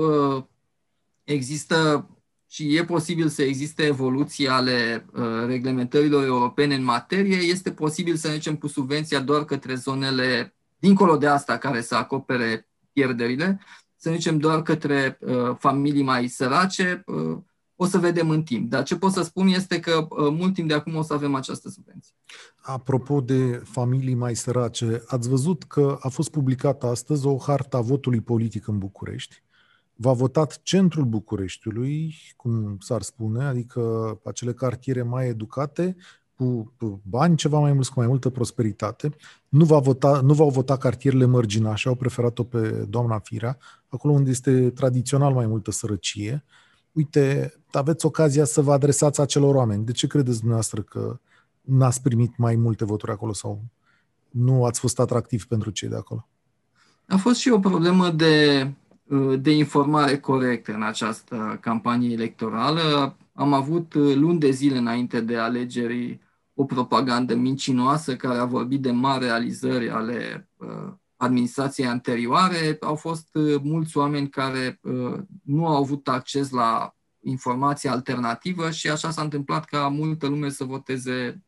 există și e posibil să existe evoluții ale reglementărilor europene în materie, este posibil să mergem cu subvenția doar către zonele dincolo de asta care să acopere pierderile, să zicem doar către uh, familii mai sărace, uh, o să vedem în timp. Dar ce pot să spun este că uh, mult timp de acum o să avem această subvenție. Apropo de familii mai sărace, ați văzut că a fost publicată astăzi o harta votului politic în București v-a votat centrul Bucureștiului, cum s-ar spune, adică acele cartiere mai educate, cu bani ceva mai mulți, cu mai multă prosperitate. Nu, va vota, nu v-au votat cartierele mărginașe, au preferat-o pe doamna Firea, acolo unde este tradițional mai multă sărăcie. Uite, aveți ocazia să vă adresați acelor oameni. De ce credeți dumneavoastră că n-ați primit mai multe voturi acolo sau nu ați fost atractiv pentru cei de acolo? A fost și o problemă de, de informare corectă în această campanie electorală. Am avut luni de zile înainte de alegeri o propagandă mincinoasă care a vorbit de mari realizări ale uh, administrației anterioare. Au fost uh, mulți oameni care uh, nu au avut acces la informație alternativă și așa s-a întâmplat ca multă lume să voteze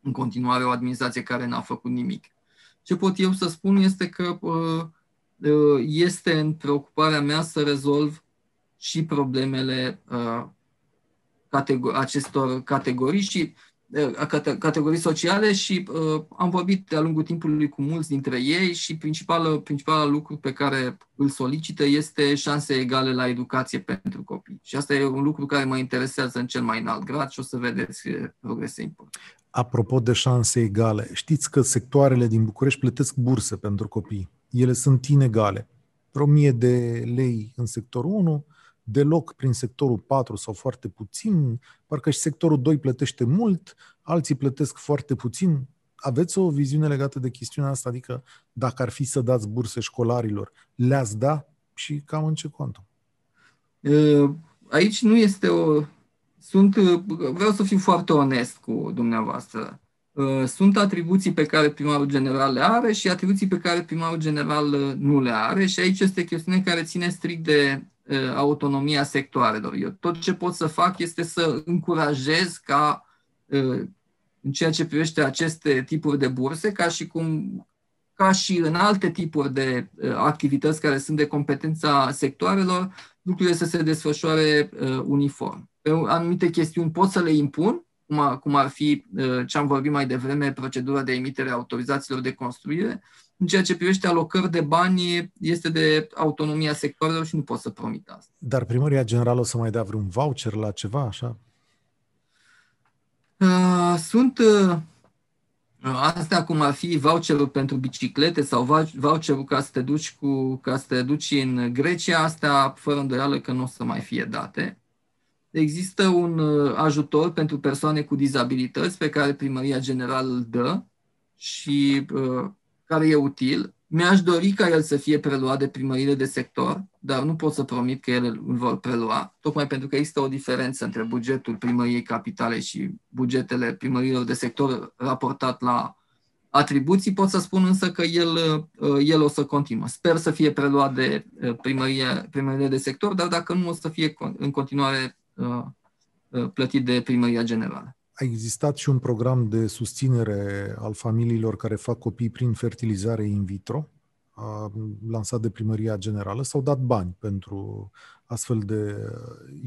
în continuare o administrație care n-a făcut nimic. Ce pot eu să spun este că este în preocuparea mea să rezolv și problemele acestor categorii și categorii sociale și uh, am vorbit de-a lungul timpului cu mulți dintre ei și principalul principalul lucru pe care îl solicită este șanse egale la educație pentru copii. Și asta e un lucru care mă interesează în cel mai înalt grad și o să vedeți progrese importante. Apropo de șanse egale, știți că sectoarele din București plătesc burse pentru copii. Ele sunt inegale. Vreo mie de lei în sectorul 1, deloc prin sectorul 4 sau foarte puțin, parcă și sectorul 2 plătește mult, alții plătesc foarte puțin. Aveți o viziune legată de chestiunea asta? Adică dacă ar fi să dați burse școlarilor, le-ați da și cam în ce contă? Aici nu este o... Sunt, vreau să fiu foarte onest cu dumneavoastră. Sunt atribuții pe care primarul general le are și atribuții pe care primarul general nu le are și aici este chestiune care ține strict de Uh, autonomia sectoarelor. Eu tot ce pot să fac este să încurajez ca uh, în ceea ce privește aceste tipuri de burse, ca și cum ca și în alte tipuri de uh, activități care sunt de competența sectoarelor, lucrurile să se desfășoare uniform. Pe anumite chestiuni pot să le impun, cum, a, cum ar fi ce am vorbit mai devreme, procedura de emitere a autorizațiilor de construire, în ceea ce privește alocări de bani, este de autonomia sectorilor și nu pot să promit asta. Dar primăria generală o să mai dea vreun voucher la ceva, așa? Uh, sunt uh, astea cum ar fi voucherul pentru biciclete sau voucherul ca să te duci, cu, ca să te duci în Grecia, astea fără îndoială că nu o să mai fie date. Există un uh, ajutor pentru persoane cu dizabilități pe care primăria generală îl dă și uh, care e util. Mi-aș dori ca el să fie preluat de primările de sector, dar nu pot să promit că ele îl vor prelua, tocmai pentru că există o diferență între bugetul primăriei capitale și bugetele primărilor de sector raportat la atribuții. Pot să spun însă că el, uh, el o să continuă. Sper să fie preluat de uh, primărie, primările de sector, dar dacă nu, o să fie în continuare uh, plătit de primăria generală a existat și un program de susținere al familiilor care fac copii prin fertilizare in vitro, a, lansat de Primăria Generală. S-au dat bani pentru astfel de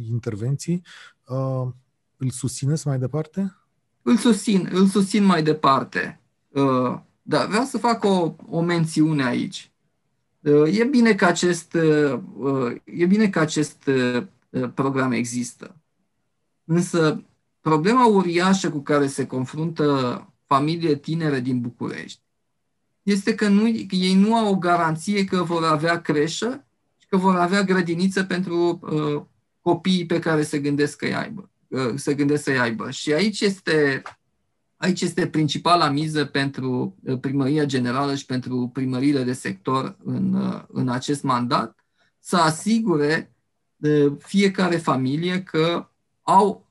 intervenții. A, îl susțineți mai departe? Îl susțin, îl susțin mai departe. Dar vreau să fac o, o mențiune aici. E bine că acest, e bine că acest program există. Însă Problema uriașă cu care se confruntă familiile tinere din București este că, nu, că ei nu au o garanție că vor avea creșă și că vor avea grădiniță pentru uh, copiii pe care se gândesc, că aibă, uh, se gândesc să-i aibă. Și aici este, aici este principala miză pentru uh, primăria generală și pentru primăriile de sector în, uh, în acest mandat, să asigure uh, fiecare familie că au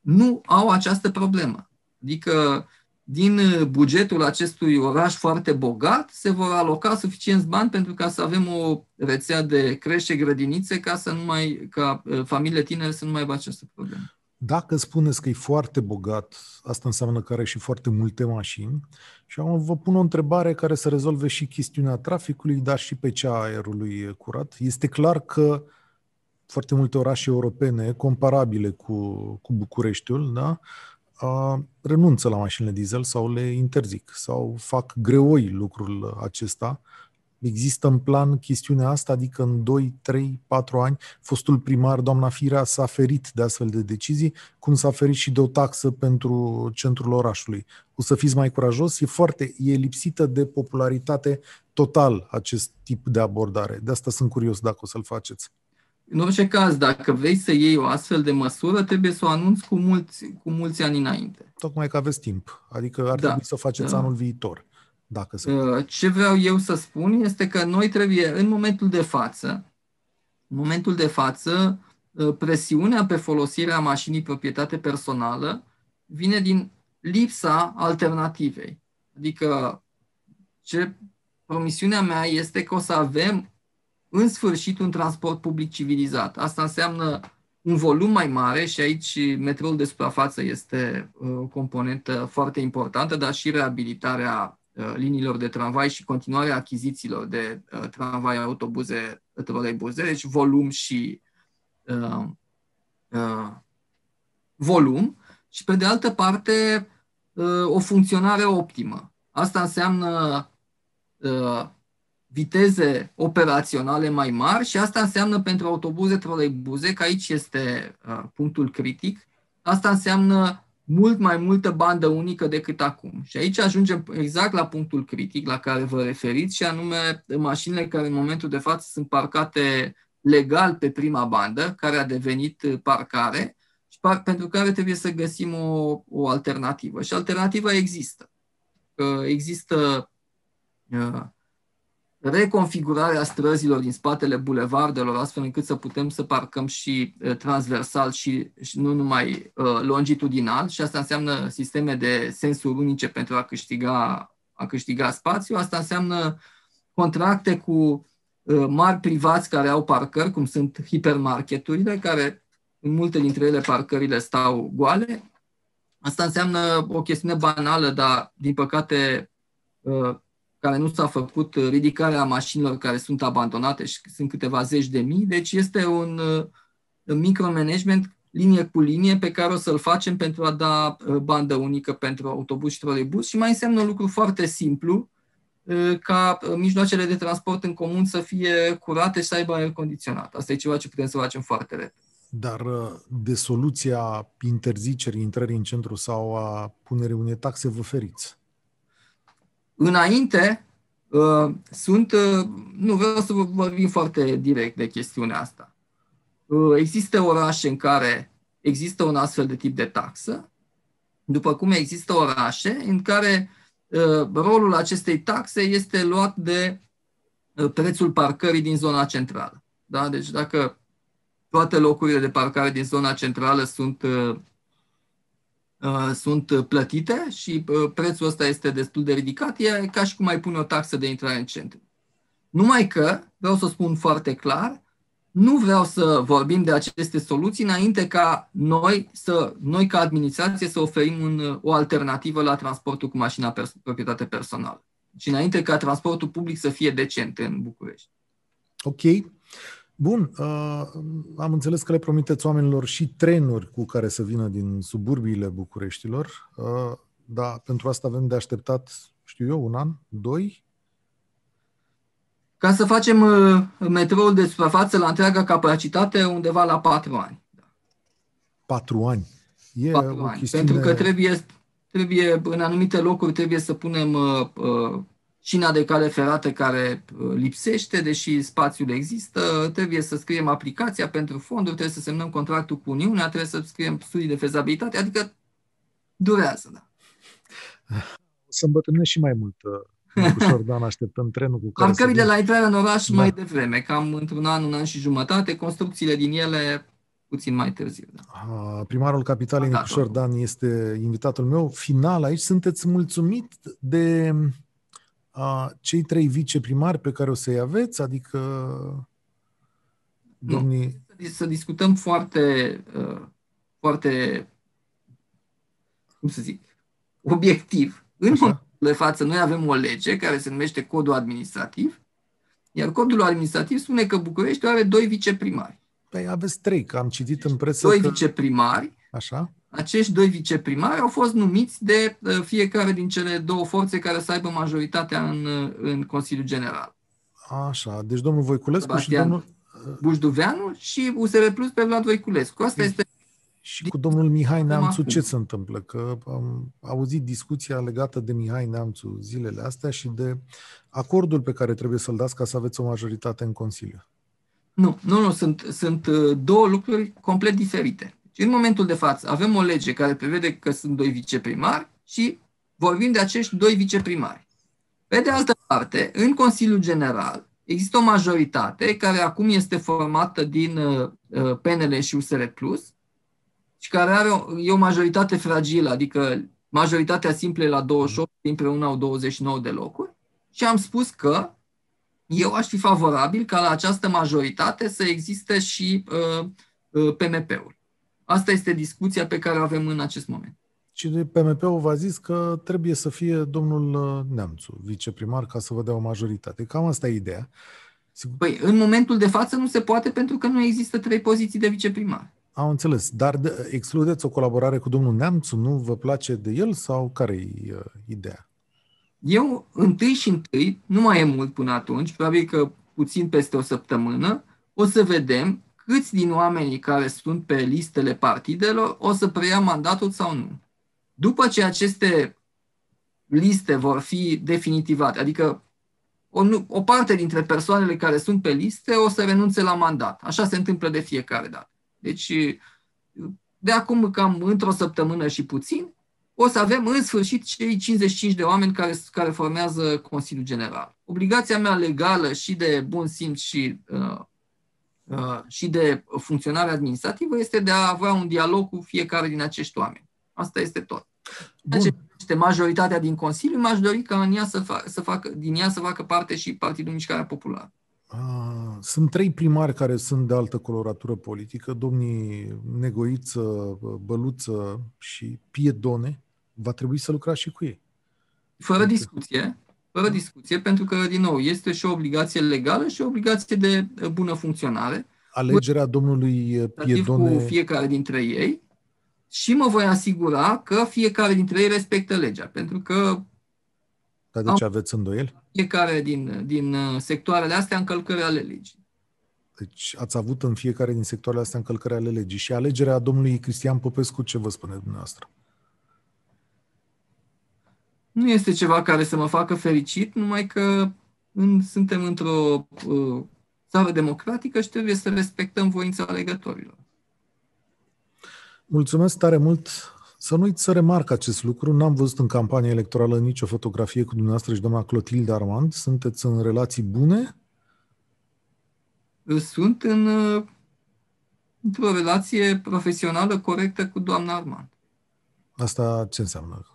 nu au această problemă. Adică din bugetul acestui oraș foarte bogat se vor aloca suficienți bani pentru ca să avem o rețea de crește grădinițe ca să nu mai, ca uh, familiile tinere să nu mai aibă această problemă. Dacă spuneți că e foarte bogat, asta înseamnă că are și foarte multe mașini. Și am vă pun o întrebare care să rezolve și chestiunea traficului, dar și pe cea a aerului curat. Este clar că foarte multe orașe europene comparabile cu, cu Bucureștiul, da? A, renunță la mașinile diesel sau le interzic sau fac greoi lucrul acesta. Există în plan chestiunea asta, adică în 2, 3, 4 ani, fostul primar, doamna Firea, s-a ferit de astfel de decizii, cum s-a ferit și de o taxă pentru centrul orașului. O să fiți mai curajos, e foarte, e lipsită de popularitate total acest tip de abordare. De asta sunt curios dacă o să-l faceți. În orice caz, dacă vrei să iei o astfel de măsură, trebuie să o anunți cu mulți, cu mulți ani înainte. Tocmai că aveți timp. Adică ar da, trebui să o faceți da. anul viitor. Dacă se uh, Ce vreau eu să spun este că noi trebuie, în momentul de față, în momentul de față, uh, presiunea pe folosirea mașinii proprietate personală vine din lipsa alternativei. Adică ce promisiunea mea este că o să avem în sfârșit un transport public civilizat. Asta înseamnă un volum mai mare și aici metroul de suprafață este uh, o componentă foarte importantă, dar și reabilitarea uh, liniilor de tramvai și continuarea achizițiilor de uh, tramvai, autobuze, troleibuze, deci volum și uh, uh, volum și pe de altă parte uh, o funcționare optimă. Asta înseamnă uh, viteze operaționale mai mari și asta înseamnă pentru autobuze, troleibuze, că aici este uh, punctul critic, asta înseamnă mult mai multă bandă unică decât acum. Și aici ajungem exact la punctul critic la care vă referiți și anume mașinile care în momentul de față sunt parcate legal pe prima bandă, care a devenit parcare și par- pentru care trebuie să găsim o, o alternativă. Și alternativa există. Există uh, reconfigurarea străzilor din spatele bulevardelor, astfel încât să putem să parcăm și transversal și, și nu numai uh, longitudinal și asta înseamnă sisteme de sensuri unice pentru a câștiga, a câștiga spațiu. Asta înseamnă contracte cu uh, mari privați care au parcări, cum sunt hipermarketurile, care în multe dintre ele parcările stau goale. Asta înseamnă o chestiune banală, dar din păcate uh, care nu s-a făcut uh, ridicarea mașinilor care sunt abandonate și sunt câteva zeci de mii. Deci este un uh, micromanagement linie cu linie pe care o să-l facem pentru a da uh, bandă unică pentru autobuz și troleibuz și mai înseamnă un lucru foarte simplu, ca mijloacele de transport în comun să fie curate și să aibă aer condiționat. Asta e ceva ce putem să facem foarte repede. Dar de soluția interzicerii intrării în centru sau a punerii unei taxe vă feriți? Înainte, uh, sunt, uh, nu vreau să vorbim foarte direct de chestiunea asta. Uh, există orașe în care există un astfel de tip de taxă, după cum există orașe în care rolul acestei taxe este luat de prețul parcării din zona centrală. Da? Deci dacă toate locurile de parcare din zona centrală sunt Uh, sunt plătite și uh, prețul ăsta este destul de ridicat, e ca și cum ai pune o taxă de intrare în centru. Numai că, vreau să spun foarte clar, nu vreau să vorbim de aceste soluții înainte ca noi, să, noi ca administrație să oferim un, o alternativă la transportul cu mașina pers- proprietate personală. Și înainte ca transportul public să fie decent în București. Ok. Bun, uh, am înțeles că le promiteți oamenilor și trenuri cu care să vină din suburbiile Bucureștilor, uh, dar pentru asta avem de așteptat, știu eu, un an, doi? Ca să facem uh, metroul de suprafață la întreaga capacitate undeva la patru ani. Patru ani? E patru ani. Chestiune... Pentru că trebuie, trebuie, în anumite locuri trebuie să punem uh, uh, șina de cale ferată care uh, lipsește, deși spațiul există, trebuie să scriem aplicația pentru fonduri, trebuie să semnăm contractul cu Uniunea, trebuie să scriem studii de fezabilitate, adică durează, da. Să îmbătrânești și mai mult uh, ușor, (laughs) Dan, așteptăm trenul cu care Parcările la intrarea în oraș da. mai devreme, cam într-un an, un an și jumătate, construcțiile din ele puțin mai târziu. Da. Primarul Capitalei Nicușor Dan este invitatul meu. Final, aici sunteți mulțumit de a, cei trei viceprimari pe care o să-i aveți, adică domnii... Nu. Să discutăm foarte, uh, foarte, cum să zic, obiectiv. În momentul de față, noi avem o lege care se numește Codul Administrativ, iar Codul Administrativ spune că București are doi viceprimari. Păi aveți trei, că am citit în presă Doi că... viceprimari. Așa acești doi viceprimari au fost numiți de uh, fiecare din cele două forțe care să aibă majoritatea în, uh, în Consiliul General. Așa, deci domnul Voiculescu Sebastian și domnul... Bușduveanu și USR Plus pe Vlad Voiculescu. Asta este și cu domnul Mihai Neamțu ce se întâmplă? Că am auzit discuția legată de Mihai Neamțu zilele astea și de acordul pe care trebuie să-l dați ca să aveți o majoritate în Consiliu. Nu, nu, nu, sunt, sunt uh, două lucruri complet diferite. Și în momentul de față avem o lege care prevede că sunt doi viceprimari și vorbim de acești doi viceprimari. Pe de altă parte, în Consiliul General există o majoritate care acum este formată din uh, uh, PNL și USR Plus și care are o, e o majoritate fragilă, adică majoritatea simplă la 28, împreună au 29 de locuri. Și am spus că eu aș fi favorabil ca la această majoritate să existe și uh, uh, PMP-ul. Asta este discuția pe care o avem în acest moment. Și PMP-ul v-a zis că trebuie să fie domnul uh, Neamțu, viceprimar, ca să vă dea o majoritate. Cam asta e ideea. Păi, în momentul de față nu se poate pentru că nu există trei poziții de viceprimar. Am înțeles. Dar de, excludeți o colaborare cu domnul Neamțu? Nu vă place de el sau care e uh, ideea? Eu, întâi și întâi, nu mai e mult până atunci, probabil că puțin peste o săptămână, o să vedem câți din oamenii care sunt pe listele partidelor o să preia mandatul sau nu. După ce aceste liste vor fi definitivate, adică o, o parte dintre persoanele care sunt pe liste o să renunțe la mandat. Așa se întâmplă de fiecare dată. Deci, de acum cam într-o săptămână și puțin, o să avem în sfârșit cei 55 de oameni care, care formează Consiliul General. Obligația mea legală și de bun simț și, uh, uh, și de funcționare administrativă este de a avea un dialog cu fiecare din acești oameni. Asta este tot. Este majoritatea din Consiliu, m-aș dori ca în ea să fac, să facă, din ea să facă parte și Partidul Mișcarea Populară. Ah, sunt trei primari care sunt de altă coloratură politică, domnii Negoiță, Băluță și Piedone. Va trebui să lucrați și cu ei. Fără discuție, fără discuție, pentru că, din nou, este și o obligație legală și o obligație de bună funcționare. Alegerea domnului Piedone... Cu fiecare dintre ei și mă voi asigura că fiecare dintre ei respectă legea, pentru că dar de ce aveți îndoieli? Fiecare din, din uh, sectoarele astea încălcări ale legii. Deci ați avut în fiecare din sectoarele astea încălcări ale legii. Și alegerea domnului Cristian Popescu, ce vă spune dumneavoastră? Nu este ceva care să mă facă fericit, numai că în, suntem într-o uh, țară democratică și trebuie să respectăm voința alegătorilor. Mulțumesc tare mult să nu uiți să remarc acest lucru. N-am văzut în campania electorală nicio fotografie cu dumneavoastră și doamna Clotilde Armand. Sunteți în relații bune? Sunt în, într-o relație profesională corectă cu doamna Armand. Asta ce înseamnă?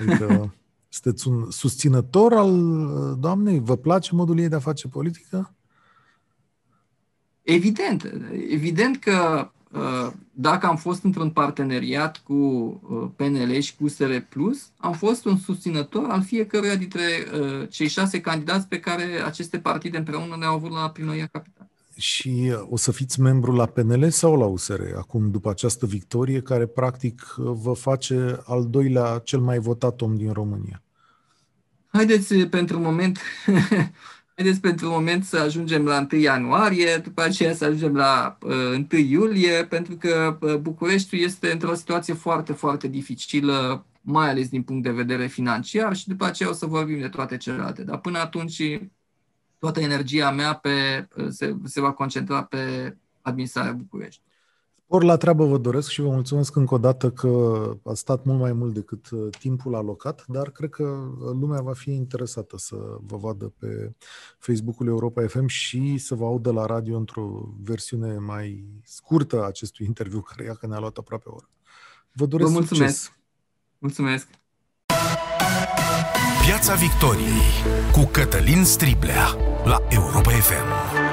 Adică sunteți un susținător al doamnei? Vă place modul ei de a face politică? Evident. Evident că Uh, dacă am fost într-un parteneriat cu uh, PNL și cu USR Plus, am fost un susținător al fiecăruia dintre uh, cei șase candidați pe care aceste partide împreună ne-au avut la primăria capitală. Și o să fiți membru la PNL sau la USR acum, după această victorie, care practic vă face al doilea cel mai votat om din România? Haideți pentru moment (laughs) Haideți pentru un moment să ajungem la 1 ianuarie, după aceea să ajungem la uh, 1 iulie, pentru că uh, Bucureștiul este într-o situație foarte, foarte dificilă, mai ales din punct de vedere financiar și după aceea o să vorbim de toate celelalte. Dar până atunci toată energia mea pe, uh, se, se va concentra pe administrarea București. Ori la treabă vă doresc și vă mulțumesc încă o dată că a stat mult mai mult decât uh, timpul alocat, dar cred că uh, lumea va fi interesată să vă vadă pe Facebook-ul Europa FM și să vă audă la radio într-o versiune mai scurtă a acestui interviu, care ia că ne-a luat aproape o oră. Vă doresc vă mulțumesc. succes! Mulțumesc! Piața Victoriei cu Cătălin Striblea la Europa FM.